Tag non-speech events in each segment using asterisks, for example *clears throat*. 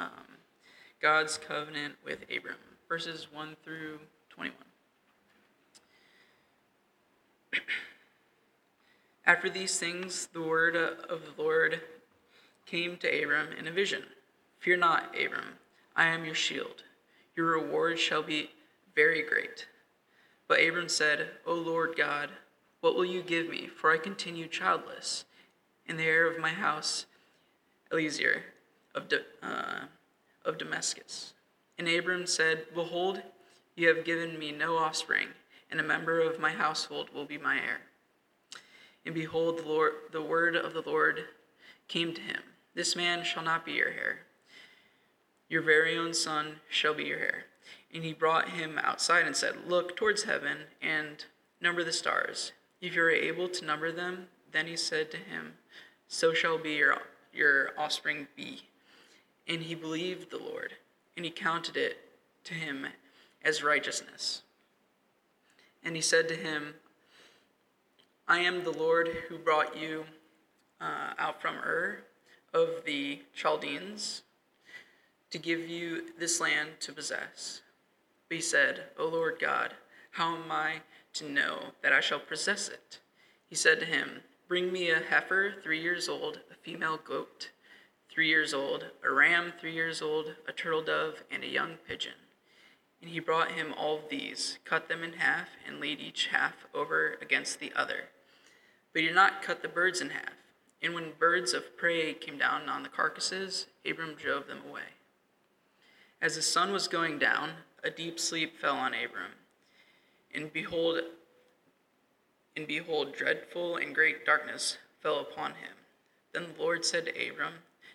um, God's covenant with Abram, verses 1 through 21. *clears throat* After these things, the word of the Lord came to Abram in a vision Fear not, Abram, I am your shield. Your reward shall be very great. But Abram said, O Lord God, what will you give me? For I continue childless, and the heir of my house, Eliezer of, uh, of Damascus. And Abram said, Behold, you have given me no offspring, and a member of my household will be my heir. And behold, the, Lord, the word of the Lord came to him This man shall not be your heir. Your very own son shall be your heir. And he brought him outside and said, Look towards heaven and number the stars if you are able to number them, then he said to him, So shall be your, your offspring be. And he believed the Lord, and he counted it to him as righteousness. And he said to him, I am the Lord who brought you uh, out from Ur of the Chaldeans to give you this land to possess. But he said, O Lord God, how am I to know that I shall possess it. He said to him, Bring me a heifer three years old, a female goat three years old, a ram three years old, a turtle dove, and a young pigeon. And he brought him all these, cut them in half, and laid each half over against the other. But he did not cut the birds in half. And when birds of prey came down on the carcasses, Abram drove them away. As the sun was going down, a deep sleep fell on Abram and behold, and behold, dreadful and great darkness fell upon him. Then the Lord said to Abram,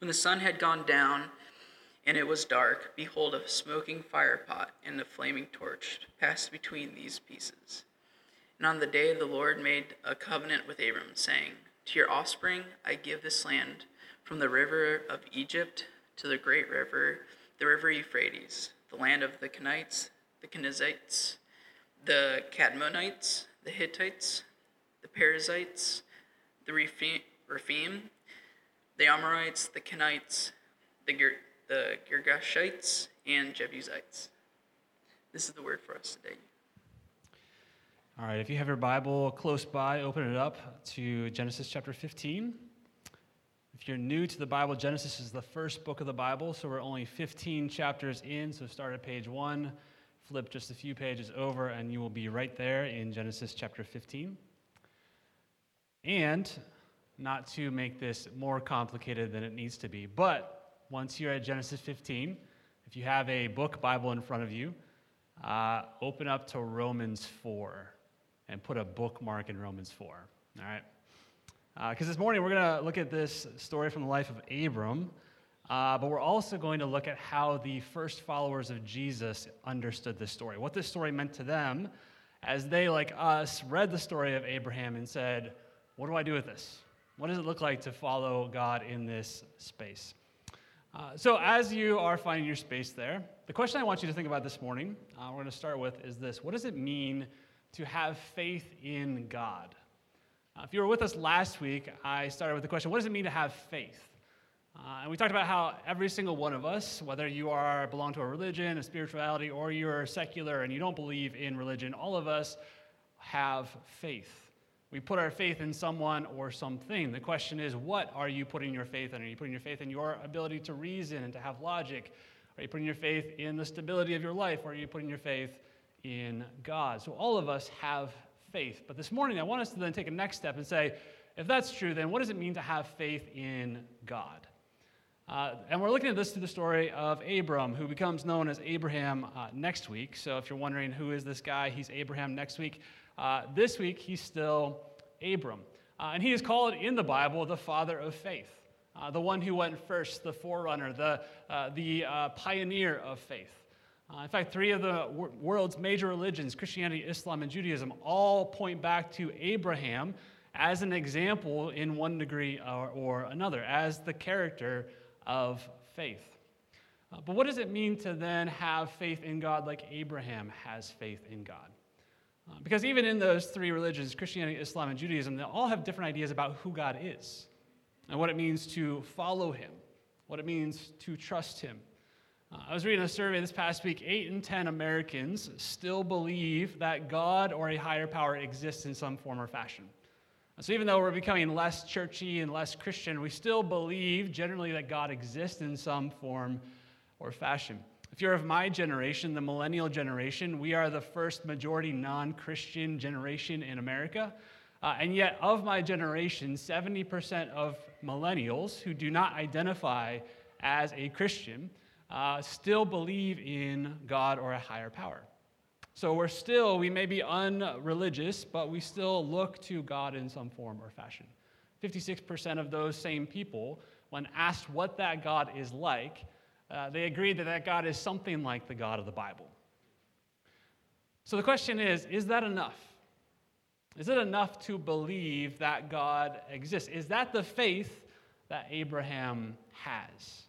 When the sun had gone down and it was dark, behold, a smoking firepot and a flaming torch passed between these pieces. And on the day the Lord made a covenant with Abram, saying, To your offspring I give this land, from the river of Egypt to the great river, the river Euphrates the land of the Kenites, the Kenizzites, the Kadmonites, the Hittites, the Perizzites, the Rephaim, the Amorites, the Kenites, the, Gir- the Girgashites, and Jebusites. This is the word for us today. All right, if you have your Bible close by, open it up to Genesis chapter 15. If you're new to the Bible, Genesis is the first book of the Bible, so we're only 15 chapters in. So start at page one, flip just a few pages over, and you will be right there in Genesis chapter 15. And not to make this more complicated than it needs to be, but once you're at Genesis 15, if you have a book Bible in front of you, uh, open up to Romans 4 and put a bookmark in Romans 4. All right? Because uh, this morning we're going to look at this story from the life of Abram, uh, but we're also going to look at how the first followers of Jesus understood this story, what this story meant to them as they, like us, read the story of Abraham and said, What do I do with this? What does it look like to follow God in this space? Uh, so, as you are finding your space there, the question I want you to think about this morning, uh, we're going to start with, is this What does it mean to have faith in God? Uh, if you were with us last week, I started with the question what does it mean to have faith? Uh, and we talked about how every single one of us, whether you are belong to a religion, a spirituality, or you're secular and you don't believe in religion, all of us have faith. We put our faith in someone or something. The question is, what are you putting your faith in? Are you putting your faith in your ability to reason and to have logic? Are you putting your faith in the stability of your life? Or are you putting your faith in God? So all of us have faith. But this morning, I want us to then take a next step and say, if that's true, then what does it mean to have faith in God? Uh, and we're looking at this through the story of Abram, who becomes known as Abraham uh, next week. So if you're wondering who is this guy, he's Abraham next week. Uh, this week, he's still Abram. Uh, and he is called in the Bible the father of faith, uh, the one who went first, the forerunner, the, uh, the uh, pioneer of faith. Uh, in fact, three of the wor- world's major religions, Christianity, Islam, and Judaism, all point back to Abraham as an example in one degree or, or another, as the character of faith. But what does it mean to then have faith in God like Abraham has faith in God? Uh, because even in those three religions, Christianity, Islam, and Judaism, they all have different ideas about who God is and what it means to follow him, what it means to trust him. Uh, I was reading a survey this past week. Eight in 10 Americans still believe that God or a higher power exists in some form or fashion. So, even though we're becoming less churchy and less Christian, we still believe generally that God exists in some form or fashion. If you're of my generation, the millennial generation, we are the first majority non Christian generation in America. Uh, and yet, of my generation, 70% of millennials who do not identify as a Christian uh, still believe in God or a higher power. So we're still, we may be unreligious, but we still look to God in some form or fashion. 56% of those same people, when asked what that God is like, uh, they agreed that that God is something like the God of the Bible. So the question is is that enough? Is it enough to believe that God exists? Is that the faith that Abraham has?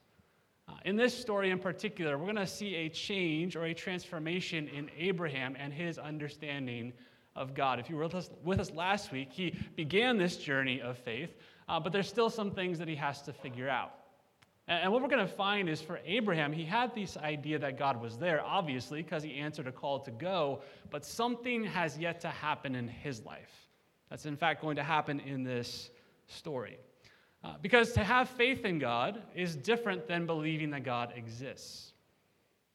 Uh, in this story in particular, we're going to see a change or a transformation in Abraham and his understanding of God. If you were with us, with us last week, he began this journey of faith, uh, but there's still some things that he has to figure out. And, what we're going to find is for Abraham, he had this idea that God was there, obviously, because he answered a call to go, but something has yet to happen in his life. That's in fact going to happen in this story. Uh, because to have faith in God is different than believing that God exists.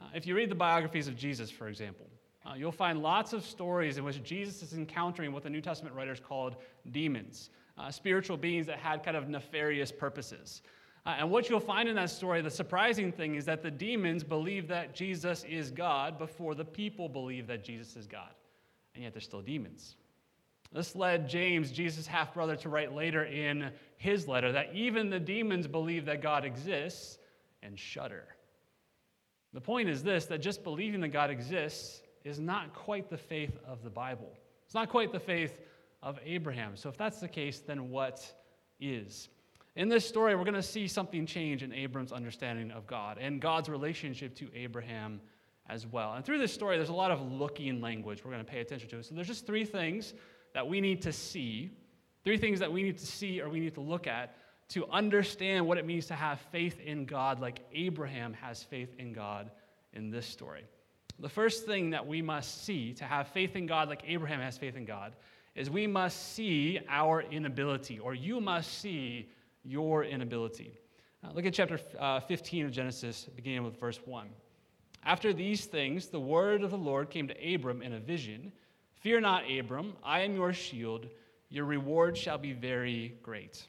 Uh, if you read the biographies of Jesus, for example, uh, you'll find lots of stories in which Jesus is encountering what the New Testament writers called demons, uh, spiritual beings that had kind of nefarious purposes. Uh, and what you'll find in that story, the surprising thing is that the demons believe that Jesus is God before the people believe that Jesus is God. And yet they're still demons. This led James, Jesus' half brother, to write later in his letter that even the demons believe that God exists and shudder. The point is this that just believing that God exists is not quite the faith of the Bible. It's not quite the faith of Abraham. So, if that's the case, then what is? In this story, we're going to see something change in Abram's understanding of God and God's relationship to Abraham as well. And through this story, there's a lot of looking language we're going to pay attention to. So, there's just three things that we need to see, three things that we need to see or we need to look at to understand what it means to have faith in God like Abraham has faith in God in this story. The first thing that we must see to have faith in God like Abraham has faith in God is we must see our inability, or you must see your inability. Now, look at chapter uh, 15 of Genesis, beginning with verse 1. After these things, the word of the Lord came to Abram in a vision Fear not, Abram, I am your shield. Your reward shall be very great.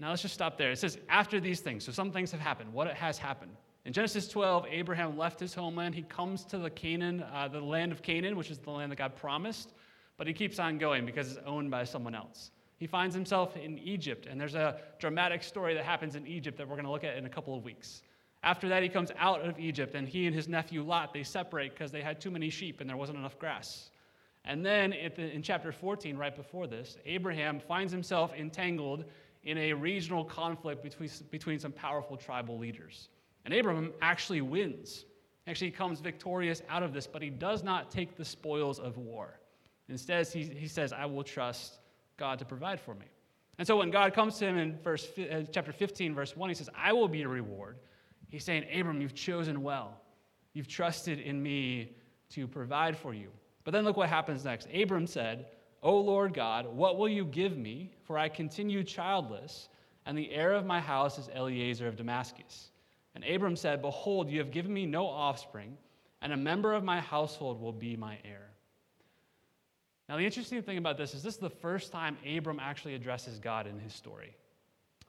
Now let's just stop there. It says, after these things. So some things have happened. What has happened? In Genesis 12, Abraham left his homeland. He comes to the Canaan, uh, the land of Canaan, which is the land that God promised, but he keeps on going because it's owned by someone else. He finds himself in Egypt, and there's a dramatic story that happens in Egypt that we're going to look at in a couple of weeks. After that, he comes out of Egypt, and he and his nephew Lot they separate because they had too many sheep and there wasn't enough grass. And then the, in chapter 14, right before this, Abraham finds himself entangled in a regional conflict between, between some powerful tribal leaders. And Abraham actually wins. Actually, he comes victorious out of this, but he does not take the spoils of war. Instead, he, he says, I will trust God to provide for me. And so when God comes to him in verse, uh, chapter 15, verse 1, he says, I will be your reward. He's saying, Abram, you've chosen well. You've trusted in me to provide for you. But then look what happens next. Abram said, O Lord God, what will you give me? For I continue childless, and the heir of my house is Eliezer of Damascus. And Abram said, Behold, you have given me no offspring, and a member of my household will be my heir. Now, the interesting thing about this is this is the first time Abram actually addresses God in his story.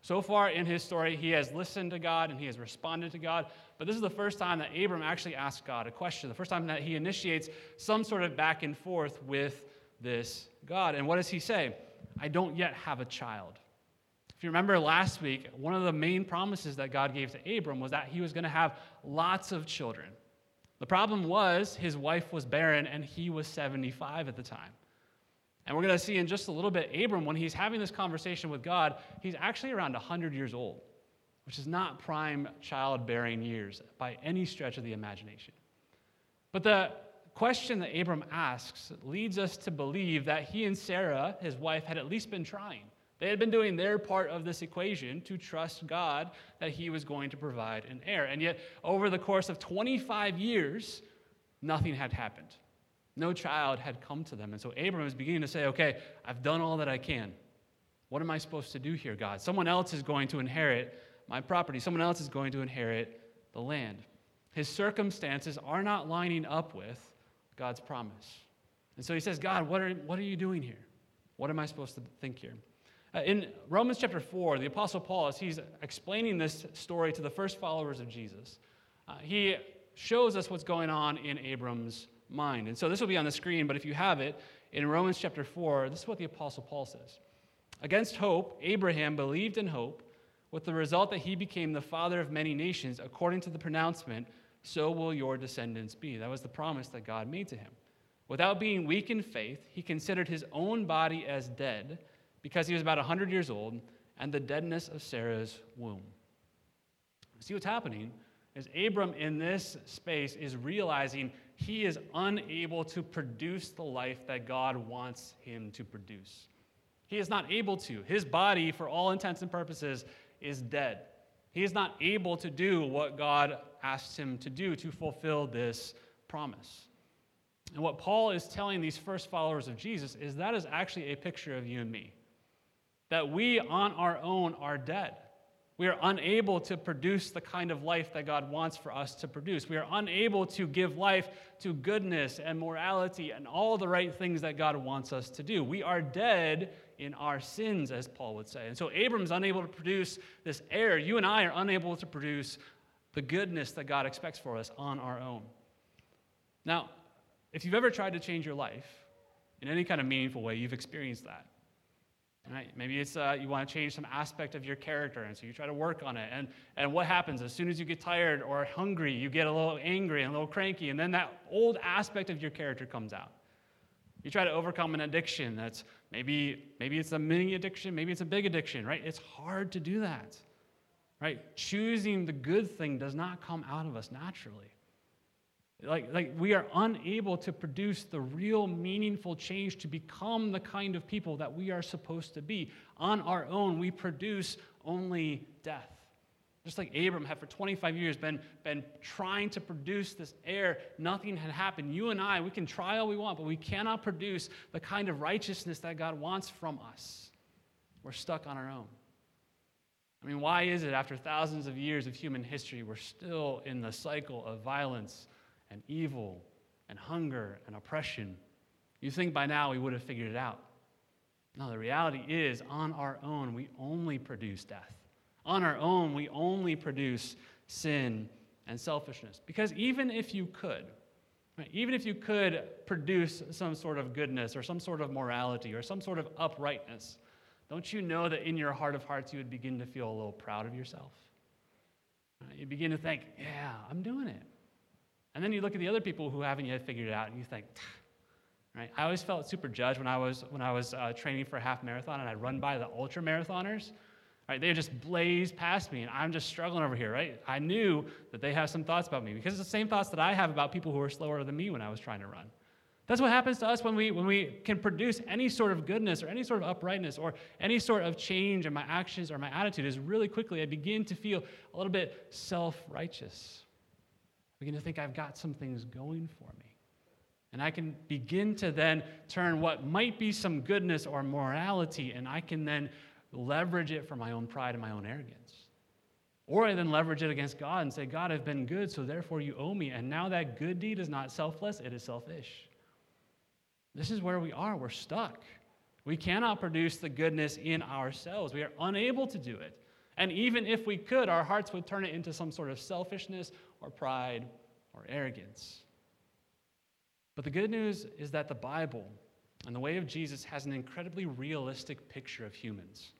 So far in his story, he has listened to God and he has responded to God. But this is the first time that Abram actually asks God a question, the first time that he initiates some sort of back and forth with this God. And what does he say? I don't yet have a child. If you remember last week, one of the main promises that God gave to Abram was that he was going to have lots of children. The problem was his wife was barren and he was 75 at the time. And we're going to see in just a little bit, Abram, when he's having this conversation with God, he's actually around 100 years old, which is not prime childbearing years by any stretch of the imagination. But the question that Abram asks leads us to believe that he and Sarah, his wife, had at least been trying. They had been doing their part of this equation to trust God that he was going to provide an heir. And yet, over the course of 25 years, nothing had happened. No child had come to them. And so Abram is beginning to say, okay, I've done all that I can. What am I supposed to do here, God? Someone else is going to inherit my property, someone else is going to inherit the land. His circumstances are not lining up with God's promise. And so he says, God, what are, what are you doing here? What am I supposed to think here? Uh, in Romans chapter 4, the Apostle Paul, as he's explaining this story to the first followers of Jesus, uh, he shows us what's going on in Abram's mind. And so this will be on the screen, but if you have it, in Romans chapter 4, this is what the Apostle Paul says. Against hope, Abraham believed in hope, with the result that he became the father of many nations, according to the pronouncement so will your descendants be. That was the promise that God made to him. Without being weak in faith, he considered his own body as dead because he was about 100 years old and the deadness of Sarah's womb. See what's happening is Abram in this space is realizing he is unable to produce the life that God wants him to produce. He is not able to. His body, for all intents and purposes, is dead. He is not able to do what God asked him to do to fulfill this promise. And what Paul is telling these first followers of Jesus is that is actually a picture of you and me. That we on our own are dead. We are unable to produce the kind of life that God wants for us to produce. We are unable to give life to goodness and morality and all the right things that God wants us to do. We are dead in our sins, as Paul would say. And so Abram's unable to produce this heir. You and I are unable to produce the goodness that God expects for us on our own. Now, if you've ever tried to change your life in any kind of meaningful way, you've experienced that. Right? Maybe it's uh, you want to change some aspect of your character, and so you try to work on it. And, and what happens? As soon as you get tired or hungry, you get a little angry and a little cranky, and then that old aspect of your character comes out. You try to overcome an addiction that's maybe, maybe it's a mini addiction, maybe it's a big addiction, right? It's hard to do that right? Choosing the good thing does not come out of us naturally. Like, like we are unable to produce the real meaningful change to become the kind of people that we are supposed to be. On our own, we produce only death. Just like Abram had for 25 years been, been trying to produce this heir, nothing had happened. You and I, we can try all we want, but we cannot produce the kind of righteousness that God wants from us. We're stuck on our own. I mean, why is it after thousands of years of human history, we're still in the cycle of violence and evil and hunger and oppression? You think by now we would have figured it out. No, the reality is, on our own, we only produce death. On our own, we only produce sin and selfishness. Because even if you could, right, even if you could produce some sort of goodness or some sort of morality or some sort of uprightness, don't you know that in your heart of hearts you would begin to feel a little proud of yourself? You begin to think, yeah, I'm doing it. And then you look at the other people who haven't yet figured it out and you think, right? I always felt super judged when I was, when I was uh, training for a half marathon and I'd run by the ultra marathoners. Right? They just blaze past me and I'm just struggling over here, right? I knew that they have some thoughts about me because it's the same thoughts that I have about people who are slower than me when I was trying to run. That's what happens to us when we, when we can produce any sort of goodness or any sort of uprightness or any sort of change in my actions or my attitude is really quickly I begin to feel a little bit self righteous. I begin to think I've got some things going for me. And I can begin to then turn what might be some goodness or morality and I can then leverage it for my own pride and my own arrogance. Or I then leverage it against God and say, God, I've been good, so therefore you owe me. And now that good deed is not selfless, it is selfish. This is where we are. We're stuck. We cannot produce the goodness in ourselves. We are unable to do it. And even if we could, our hearts would turn it into some sort of selfishness or pride or arrogance. But the good news is that the Bible And the way of Jesus has an incredibly realistic picture of humans.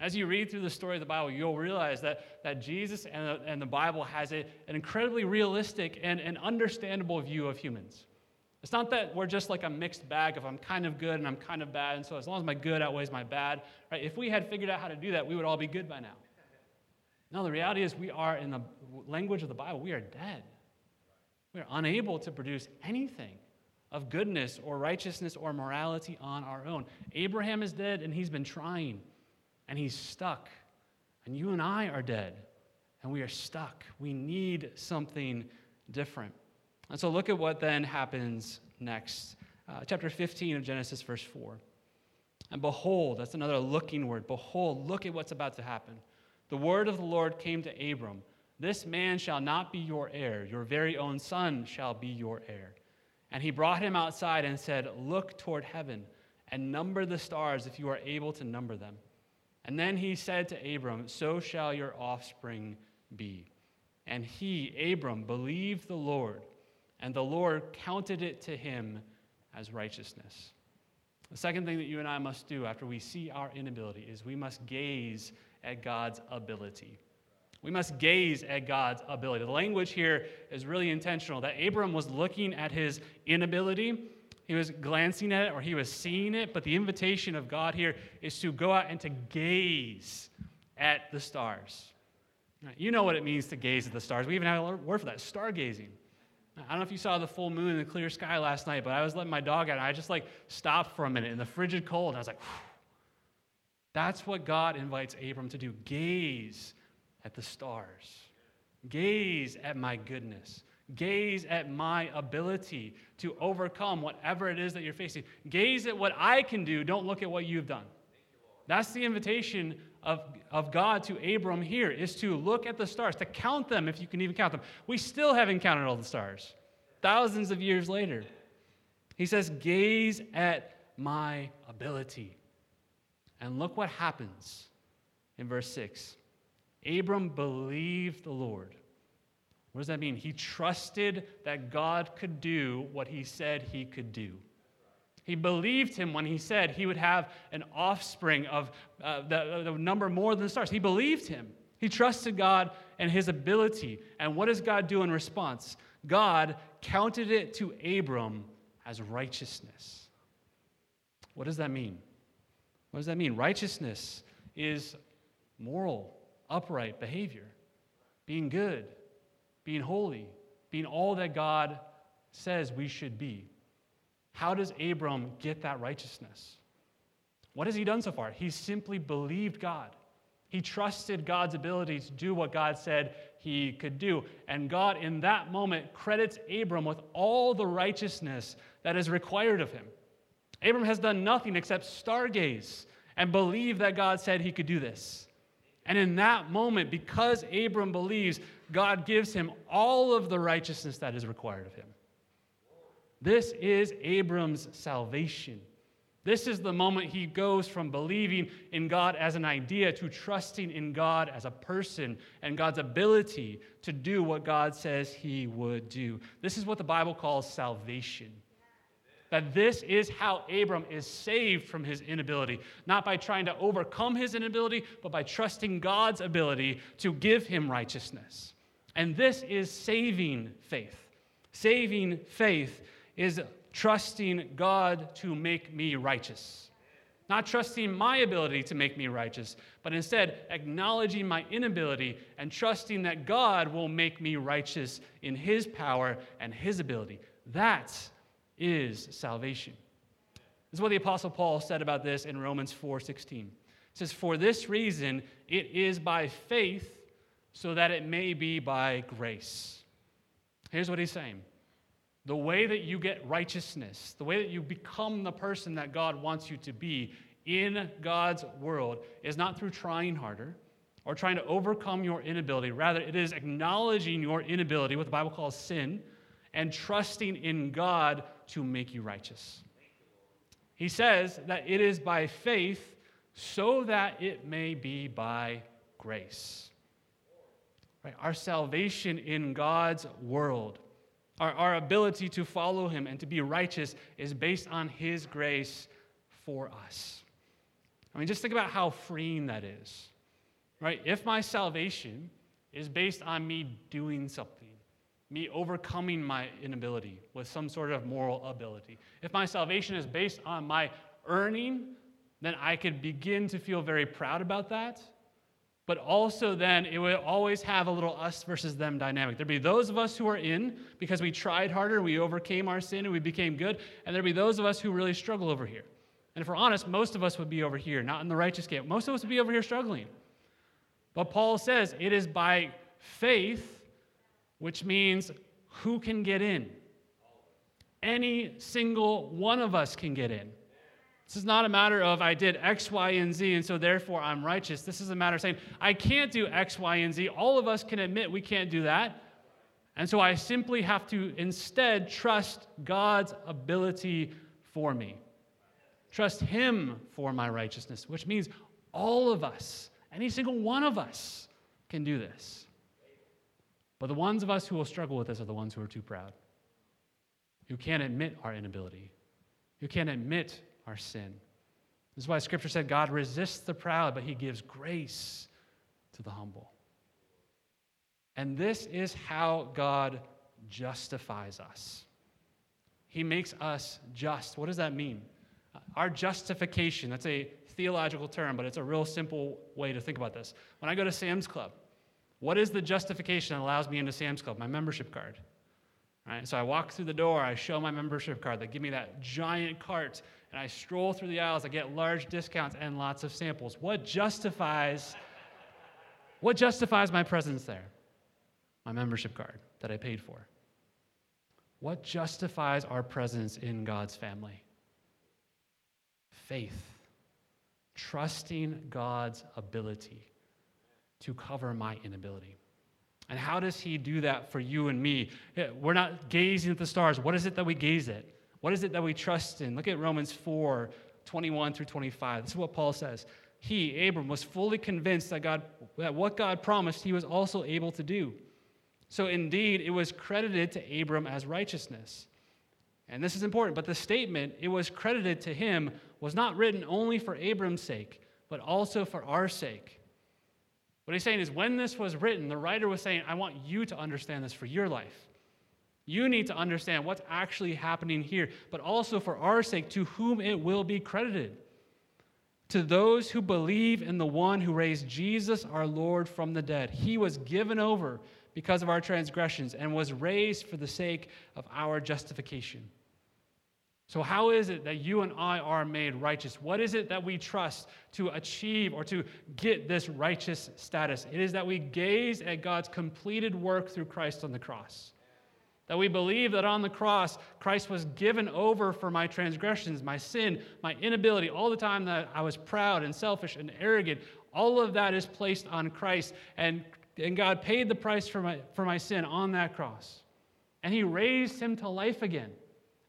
As you read through the story of the Bible, you'll realize that, that Jesus and the, and the Bible has a, an incredibly realistic and, and understandable view of humans. It's not that we're just like a mixed bag of I'm kind of good and I'm kind of bad, and so as long as my good outweighs my bad, right? If we had figured out how to do that, we would all be good by now. No, the reality is we are, in the language of the Bible, we are dead. We are unable to produce anything of goodness or righteousness or morality on our own. Abraham is dead and he's been trying and he's stuck. And you and I are dead and we are stuck. We need something different. And so look at what then happens next. Uh, chapter 15 of Genesis, verse 4. And behold, that's another looking word. Behold, look at what's about to happen. The word of the Lord came to Abram This man shall not be your heir, your very own son shall be your heir. And he brought him outside and said, Look toward heaven and number the stars if you are able to number them. And then he said to Abram, So shall your offspring be. And he, Abram, believed the Lord, and the Lord counted it to him as righteousness. The second thing that you and I must do after we see our inability is we must gaze at God's ability. We must gaze at God's ability. The language here is really intentional that Abram was looking at his inability, he was glancing at it or he was seeing it, but the invitation of God here is to go out and to gaze at the stars. You know what it means to gaze at the stars. We even have a word for that stargazing. I don't know if you saw the full moon in the clear sky last night, but I was letting my dog out and I just like stopped for a minute in the frigid cold. And I was like. That's what God invites Abram to do. Gaze at the stars. Gaze at my goodness. Gaze at my ability to overcome whatever it is that you're facing. Gaze at what I can do. Don't look at what you've done. That's the invitation of, of God to Abram here is to look at the stars, to count them if you can even count them. We still haven't counted all the stars, thousands of years later. He says, Gaze at my ability. And look what happens in verse 6. Abram believed the Lord. What does that mean? He trusted that God could do what he said he could do. He believed him when he said he would have an offspring of uh, the, the number more than the stars. He believed him. He trusted God and his ability. And what does God do in response? God counted it to Abram as righteousness. What does that mean? What does that mean? Righteousness is moral, upright behavior, being good, being holy, being all that God says we should be. How does Abram get that righteousness? What has he done so far? He simply believed God. He trusted God's ability to do what God said he could do. And God, in that moment, credits Abram with all the righteousness that is required of him. Abram has done nothing except stargaze and believe that God said he could do this. And in that moment, because Abram believes, God gives him all of the righteousness that is required of him. This is Abram's salvation. This is the moment he goes from believing in God as an idea to trusting in God as a person and God's ability to do what God says he would do. This is what the Bible calls salvation that this is how Abram is saved from his inability, not by trying to overcome his inability, but by trusting God's ability to give him righteousness. And this is saving faith. Saving faith is trusting God to make me righteous. Not trusting my ability to make me righteous, but instead acknowledging my inability and trusting that God will make me righteous in His power and His ability. That's is salvation. This is what the Apostle Paul said about this in Romans 4:16. It says, For this reason it is by faith, so that it may be by grace. Here's what he's saying. The way that you get righteousness, the way that you become the person that God wants you to be in God's world, is not through trying harder or trying to overcome your inability. Rather, it is acknowledging your inability, what the Bible calls sin, and trusting in God to make you righteous. He says that it is by faith so that it may be by grace. Right? Our salvation in God's world Our, our ability to follow him and to be righteous is based on his grace for us. I mean, just think about how freeing that is, right? If my salvation is based on me doing something, me overcoming my inability with some sort of moral ability, if my salvation is based on my earning, then I could begin to feel very proud about that. But also, then it would always have a little us versus them dynamic. There'd be those of us who are in because we tried harder, we overcame our sin, and we became good. And there'd be those of us who really struggle over here. And if we're honest, most of us would be over here, not in the righteous camp. Most of us would be over here struggling. But Paul says it is by faith, which means who can get in? Any single one of us can get in. This is not a matter of I did X, Y, and Z, and so therefore I'm righteous. This is a matter of saying I can't do X, Y, and Z. All of us can admit we can't do that. And so I simply have to instead trust God's ability for me. Trust Him for my righteousness, which means all of us, any single one of us, can do this. But the ones of us who will struggle with this are the ones who are too proud, who can't admit our inability, who can't admit our sin. This is why Scripture said God resists the proud, but He gives grace to the humble. And this is how God justifies us. He makes us just. What does that mean? Our justification, that's a theological term, but it's a real simple way to think about this. When I go to Sam's Club, what is the justification that allows me into Sam's Club? My membership card. Right? So I walk through the door, I show my membership card. They give me that giant cart, and I stroll through the aisles. I get large discounts and lots of samples. What justifies what justifies my presence there? My membership card that I paid for. What justifies our presence in God's family? Faith. Trusting God's ability to cover my inability. And how does he do that for you and me? We're not gazing at the stars. What is it that we gaze at? What is it that we trust in? Look at Romans 4 21 through 25. This is what Paul says. He, Abram, was fully convinced that, God, that what God promised, he was also able to do. So indeed, it was credited to Abram as righteousness. And this is important, but the statement, it was credited to him, was not written only for Abram's sake, but also for our sake. What he's saying is, when this was written, the writer was saying, I want you to understand this for your life. You need to understand what's actually happening here, but also for our sake, to whom it will be credited. To those who believe in the one who raised Jesus our Lord from the dead. He was given over because of our transgressions and was raised for the sake of our justification. So, how is it that you and I are made righteous? What is it that we trust to achieve or to get this righteous status? It is that we gaze at God's completed work through Christ on the cross. That we believe that on the cross, Christ was given over for my transgressions, my sin, my inability, all the time that I was proud and selfish and arrogant. All of that is placed on Christ, and, and God paid the price for my, for my sin on that cross. And He raised him to life again.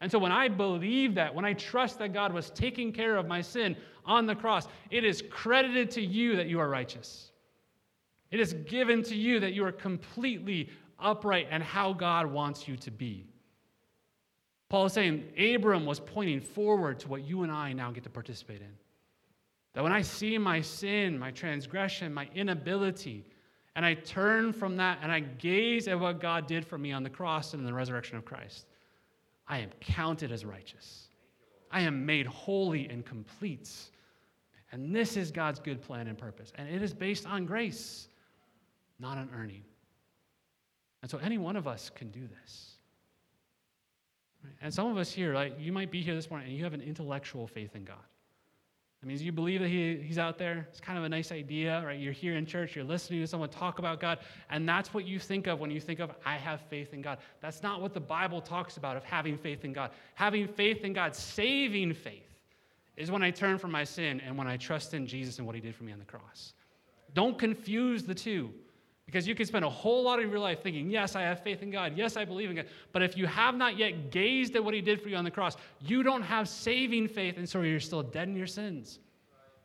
And so when I believe that, when I trust that God was taking care of my sin on the cross, it is credited to you that you are righteous. It is given to you that you are completely upright and how God wants you to be. Paul is saying Abram was pointing forward to what you and I now get to participate in. That when I see my sin, my transgression, my inability, and I turn from that and I gaze at what God did for me on the cross and in the resurrection of Christ, I am counted as righteous. I am made holy and complete. And this is God's good plan and purpose. And it is based on grace, not on earning. And so any one of us can do this. And some of us here, like you might be here this morning and you have an intellectual faith in God. That means you believe that he, He's out there. It's kind of a nice idea, right? You're here in church, you're listening to someone talk about God, and that's what you think of when you think of, I have faith in God. That's not what the Bible talks about of having faith in God. Having faith in God, saving faith, is when I turn from my sin and when I trust in Jesus and what He did for me on the cross. Don't confuse the two. Because you can spend a whole lot of your life thinking, yes, I have faith in God. Yes, I believe in God. But if you have not yet gazed at what He did for you on the cross, you don't have saving faith, and so you're still dead in your sins.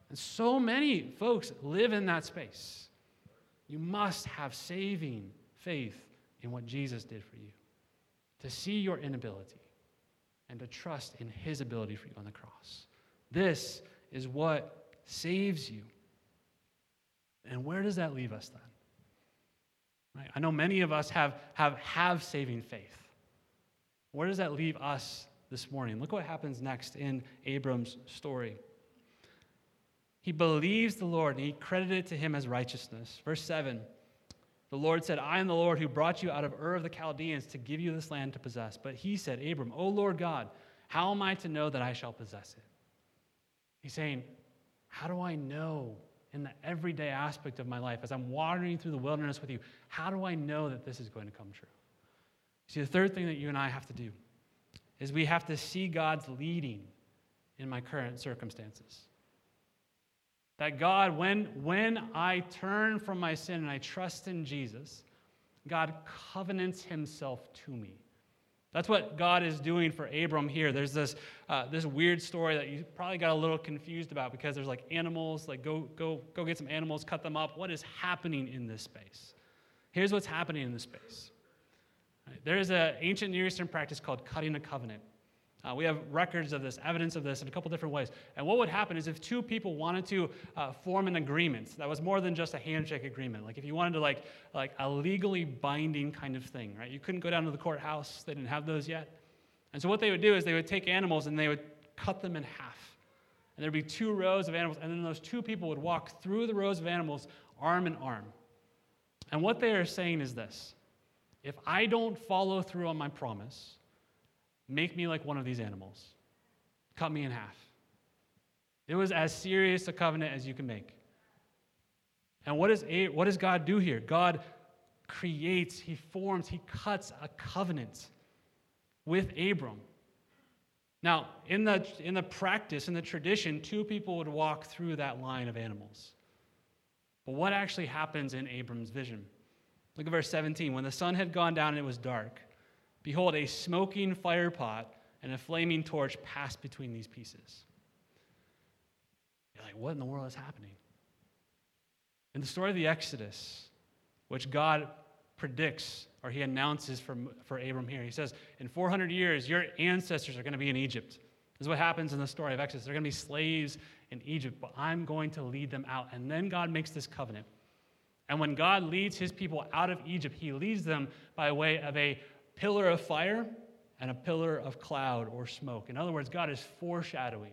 And so many folks live in that space. You must have saving faith in what Jesus did for you. to see your inability and to trust in his ability for you on the cross. This is what saves you. And where does that leave us then? I know many of us have, have, have saving faith. Where does that leave us this morning? Look what happens next in Abram's story. He believes the Lord and he credited it to him as righteousness. Verse 7 The Lord said, I am the Lord who brought you out of Ur of the Chaldeans to give you this land to possess. But he said, Abram, O Lord God, how am I to know that I shall possess it? He's saying, How do I know in the everyday aspect of my life as I'm wandering through the wilderness with you? How do I know that this is going to come true? See, the third thing that you and I have to do is we have to see God's leading in my current circumstances. That God, when, when I turn from my sin and I trust in Jesus, God covenants himself to me. That's what God is doing for Abram here. There's this, uh, this weird story that you probably got a little confused about because there's like animals, like go, go, go get some animals, cut them up. What is happening in this space? Here's what's happening in this space. Right? There is an ancient Near Eastern practice called cutting a covenant. Uh, we have records of this, evidence of this in a couple different ways. And what would happen is if two people wanted to uh, form an agreement that was more than just a handshake agreement, like if you wanted to like like a legally binding kind of thing, right? You couldn't go down to the courthouse; they didn't have those yet. And so what they would do is they would take animals and they would cut them in half, and there'd be two rows of animals, and then those two people would walk through the rows of animals arm in arm. And what they are saying is this: if I don't follow through on my promise Make me like one of these animals. Cut me in half. It was as serious a covenant as you can make. And what, is, what does God do here? God creates, He forms, He cuts a covenant with Abram. Now, in the, in the practice, in the tradition, two people would walk through that line of animals. But what actually happens in Abram's vision? Look at verse 17. When the sun had gone down and it was dark, Behold, a smoking firepot and a flaming torch passed between these pieces. You're like, what in the world is happening? In the story of the Exodus, which God predicts or he announces for, for Abram here, he says, In 400 years, your ancestors are going to be in Egypt. This is what happens in the story of Exodus. They're going to be slaves in Egypt, but I'm going to lead them out. And then God makes this covenant. And when God leads his people out of Egypt, he leads them by way of a pillar of fire and a pillar of cloud or smoke. In other words, God is foreshadowing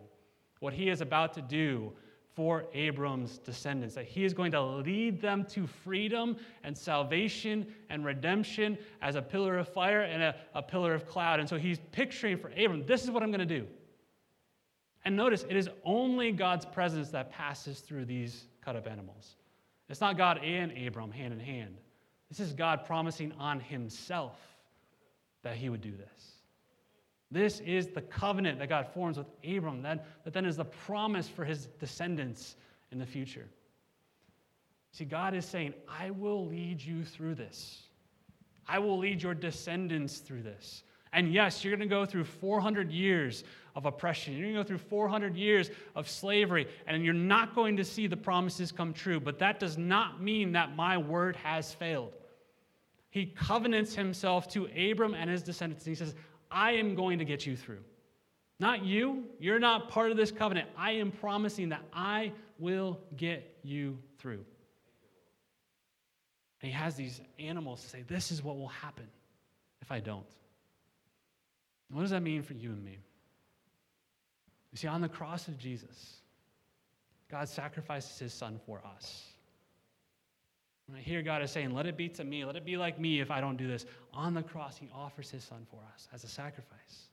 what he is about to do for Abram's descendants, that he is going to lead them to freedom and salvation and redemption as a pillar of fire and a, a pillar of cloud. And so he's picturing for Abram, this is what I'm going to do. And notice, it is only God's presence that passes through these cut up animals. It's not God and Abram hand in hand. This is God promising on himself that he would do this. This is the covenant that God forms with Abram, that, that then is the promise for his descendants in the future. See, God is saying, I will lead you through this. I will lead your descendants through this. And yes, you're going to go through 400 years of oppression. You're going to go through 400 years of slavery, and you're not going to see the promises come true. But that does not mean that my word has failed he covenants himself to Abram and his descendants. And he says, I am going to get you through. Not you. You're not part of this covenant. I am promising that I will get you through. And he has these animals to say, This is what will happen if I don't. What does that mean for you and me? You see, on the cross of Jesus, God sacrifices his son for us. When I hear God is saying, Let it be to me, let it be like me if I don't do this. On the cross, He offers His Son for us as a sacrifice.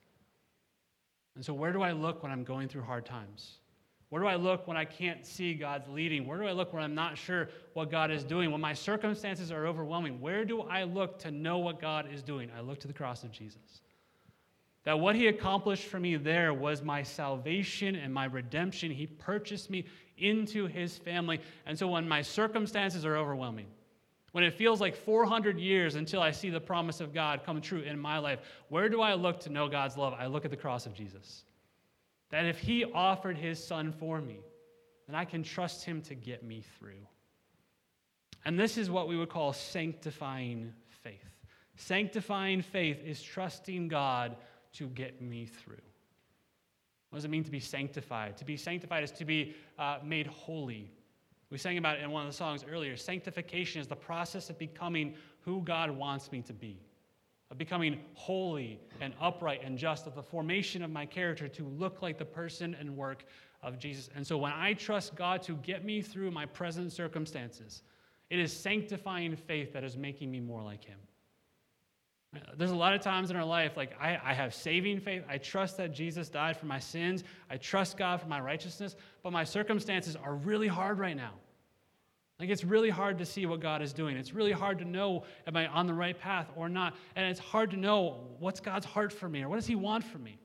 And so, where do I look when I'm going through hard times? Where do I look when I can't see God's leading? Where do I look when I'm not sure what God is doing? When my circumstances are overwhelming, where do I look to know what God is doing? I look to the cross of Jesus. That what he accomplished for me there was my salvation and my redemption. He purchased me into his family. And so when my circumstances are overwhelming, when it feels like 400 years until I see the promise of God come true in my life, where do I look to know God's love? I look at the cross of Jesus. That if he offered his son for me, then I can trust him to get me through. And this is what we would call sanctifying faith. Sanctifying faith is trusting God to get me through. What does it mean to be sanctified? To be sanctified is to be uh, made holy. We sang about it in one of the songs earlier. Sanctification is the process of becoming who God wants me to be, of becoming holy and upright and just, of the formation of my character to look like the person and work of Jesus. And so when I trust God to get me through my present circumstances, it is sanctifying faith that is making me more like Him. There's a lot of times in our life, like I, I, have saving faith. I trust that Jesus died for my sins. I trust God for my righteousness, but my circumstances are really hard right now. Like it's really hard to see what God is doing. It's really hard to know am I on the right path or not. And it's hard to know what's God's heart for me or what does He want from me.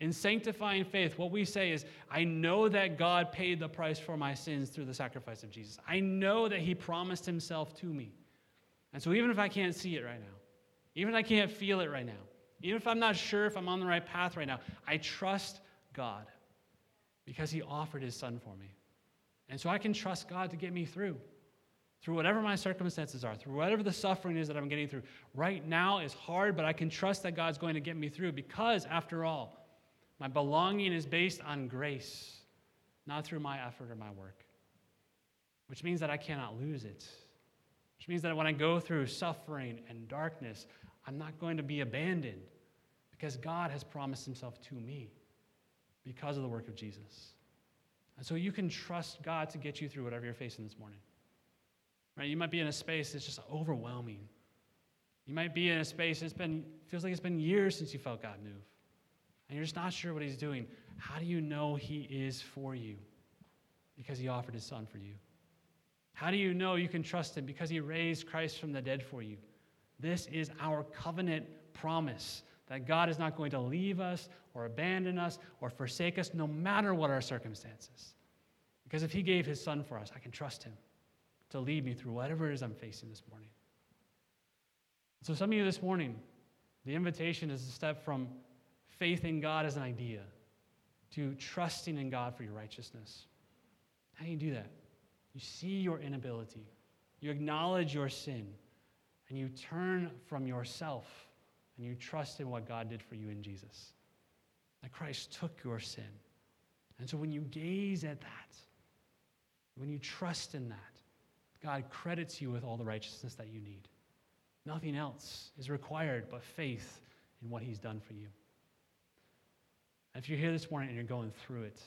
In sanctifying faith, what we say is, I know that God paid the price for my sins through the sacrifice of Jesus. I know that He promised Himself to me. And so, even if I can't see it right now, even if I can't feel it right now, even if I'm not sure if I'm on the right path right now, I trust God because He offered His Son for me. And so I can trust God to get me through, through whatever my circumstances are, through whatever the suffering is that I'm getting through. Right now is hard, but I can trust that God's going to get me through because, after all, my belonging is based on grace, not through my effort or my work. Which means that I cannot lose it. Which means that when I go through suffering and darkness, I'm not going to be abandoned because God has promised himself to me because of the work of Jesus. And so you can trust God to get you through whatever you're facing this morning. Right? You might be in a space that's just overwhelming. You might be in a space that's been feels like it's been years since you felt God move and you're just not sure what he's doing, how do you know he is for you? Because he offered his son for you. How do you know you can trust him? Because he raised Christ from the dead for you. This is our covenant promise that God is not going to leave us or abandon us or forsake us no matter what our circumstances. Because if he gave his son for us, I can trust him to lead me through whatever it is I'm facing this morning. So, some of you this morning, the invitation is to step from faith in God as an idea to trusting in God for your righteousness. How do you do that? You see your inability, you acknowledge your sin, and you turn from yourself and you trust in what God did for you in Jesus. That Christ took your sin. And so when you gaze at that, when you trust in that, God credits you with all the righteousness that you need. Nothing else is required but faith in what He's done for you. And if you're here this morning and you're going through it,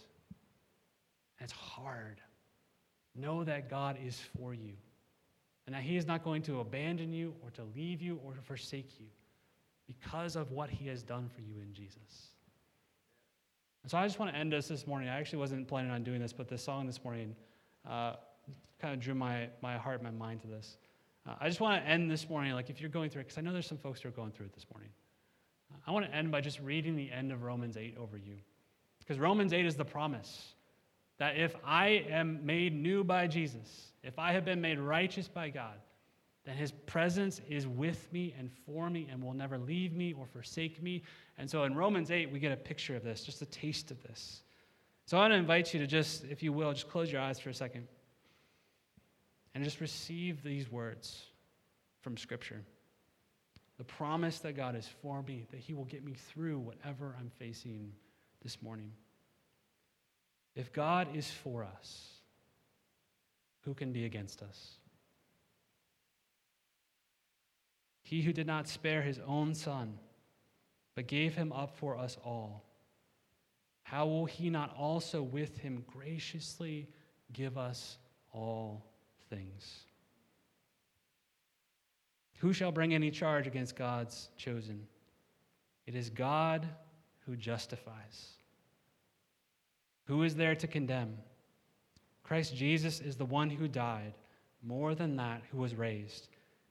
it's hard, know that God is for you and that He is not going to abandon you or to leave you or to forsake you because of what He has done for you in Jesus. And so I just want to end us this morning. I actually wasn't planning on doing this, but this song this morning uh, kind of drew my, my heart, my mind to this. Uh, I just want to end this morning, like if you're going through it, because I know there's some folks who are going through it this morning. I want to end by just reading the end of Romans 8 over you. Because Romans 8 is the promise that if I am made new by Jesus, if I have been made righteous by God, then his presence is with me and for me and will never leave me or forsake me. And so in Romans 8, we get a picture of this, just a taste of this. So I want to invite you to just, if you will, just close your eyes for a second and just receive these words from Scripture the promise that God is for me, that He will get me through whatever I'm facing this morning. If God is for us, who can be against us? He who did not spare his own son, but gave him up for us all, how will he not also with him graciously give us all things? Who shall bring any charge against God's chosen? It is God who justifies. Who is there to condemn? Christ Jesus is the one who died, more than that, who was raised,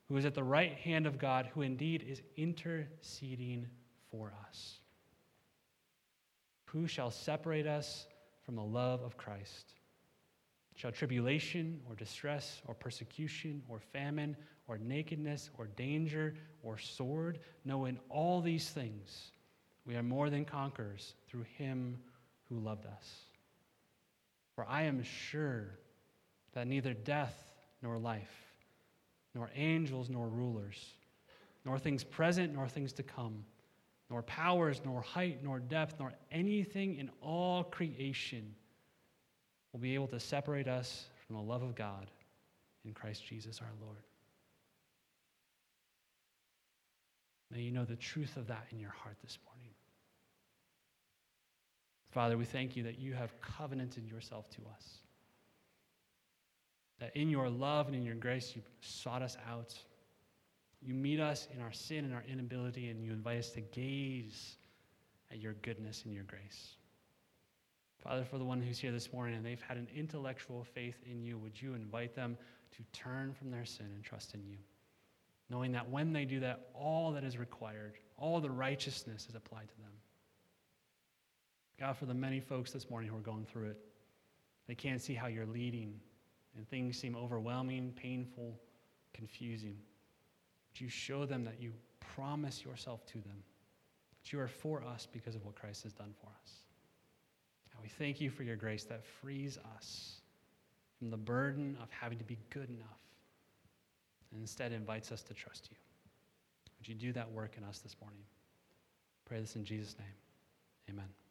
who is at the right hand of God, who indeed is interceding for us. Who shall separate us from the love of Christ? Shall tribulation or distress or persecution or famine or nakedness or danger or sword. No, in all these things, we are more than conquerors through him who loved us. For I am sure that neither death nor life, nor angels nor rulers, nor things present, nor things to come, nor powers, nor height, nor depth, nor anything in all creation will be able to separate us from the love of God in Christ Jesus our Lord. May you know the truth of that in your heart this morning. Father, we thank you that you have covenanted yourself to us. That in your love and in your grace, you sought us out. You meet us in our sin and our inability, and you invite us to gaze at your goodness and your grace. Father, for the one who's here this morning and they've had an intellectual faith in you, would you invite them to turn from their sin and trust in you? Knowing that when they do that, all that is required, all the righteousness is applied to them. God, for the many folks this morning who are going through it, they can't see how you're leading, and things seem overwhelming, painful, confusing. Would you show them that you promise yourself to them, that you are for us because of what Christ has done for us? And we thank you for your grace that frees us from the burden of having to be good enough and instead invites us to trust you. Would you do that work in us this morning? Pray this in Jesus' name. Amen.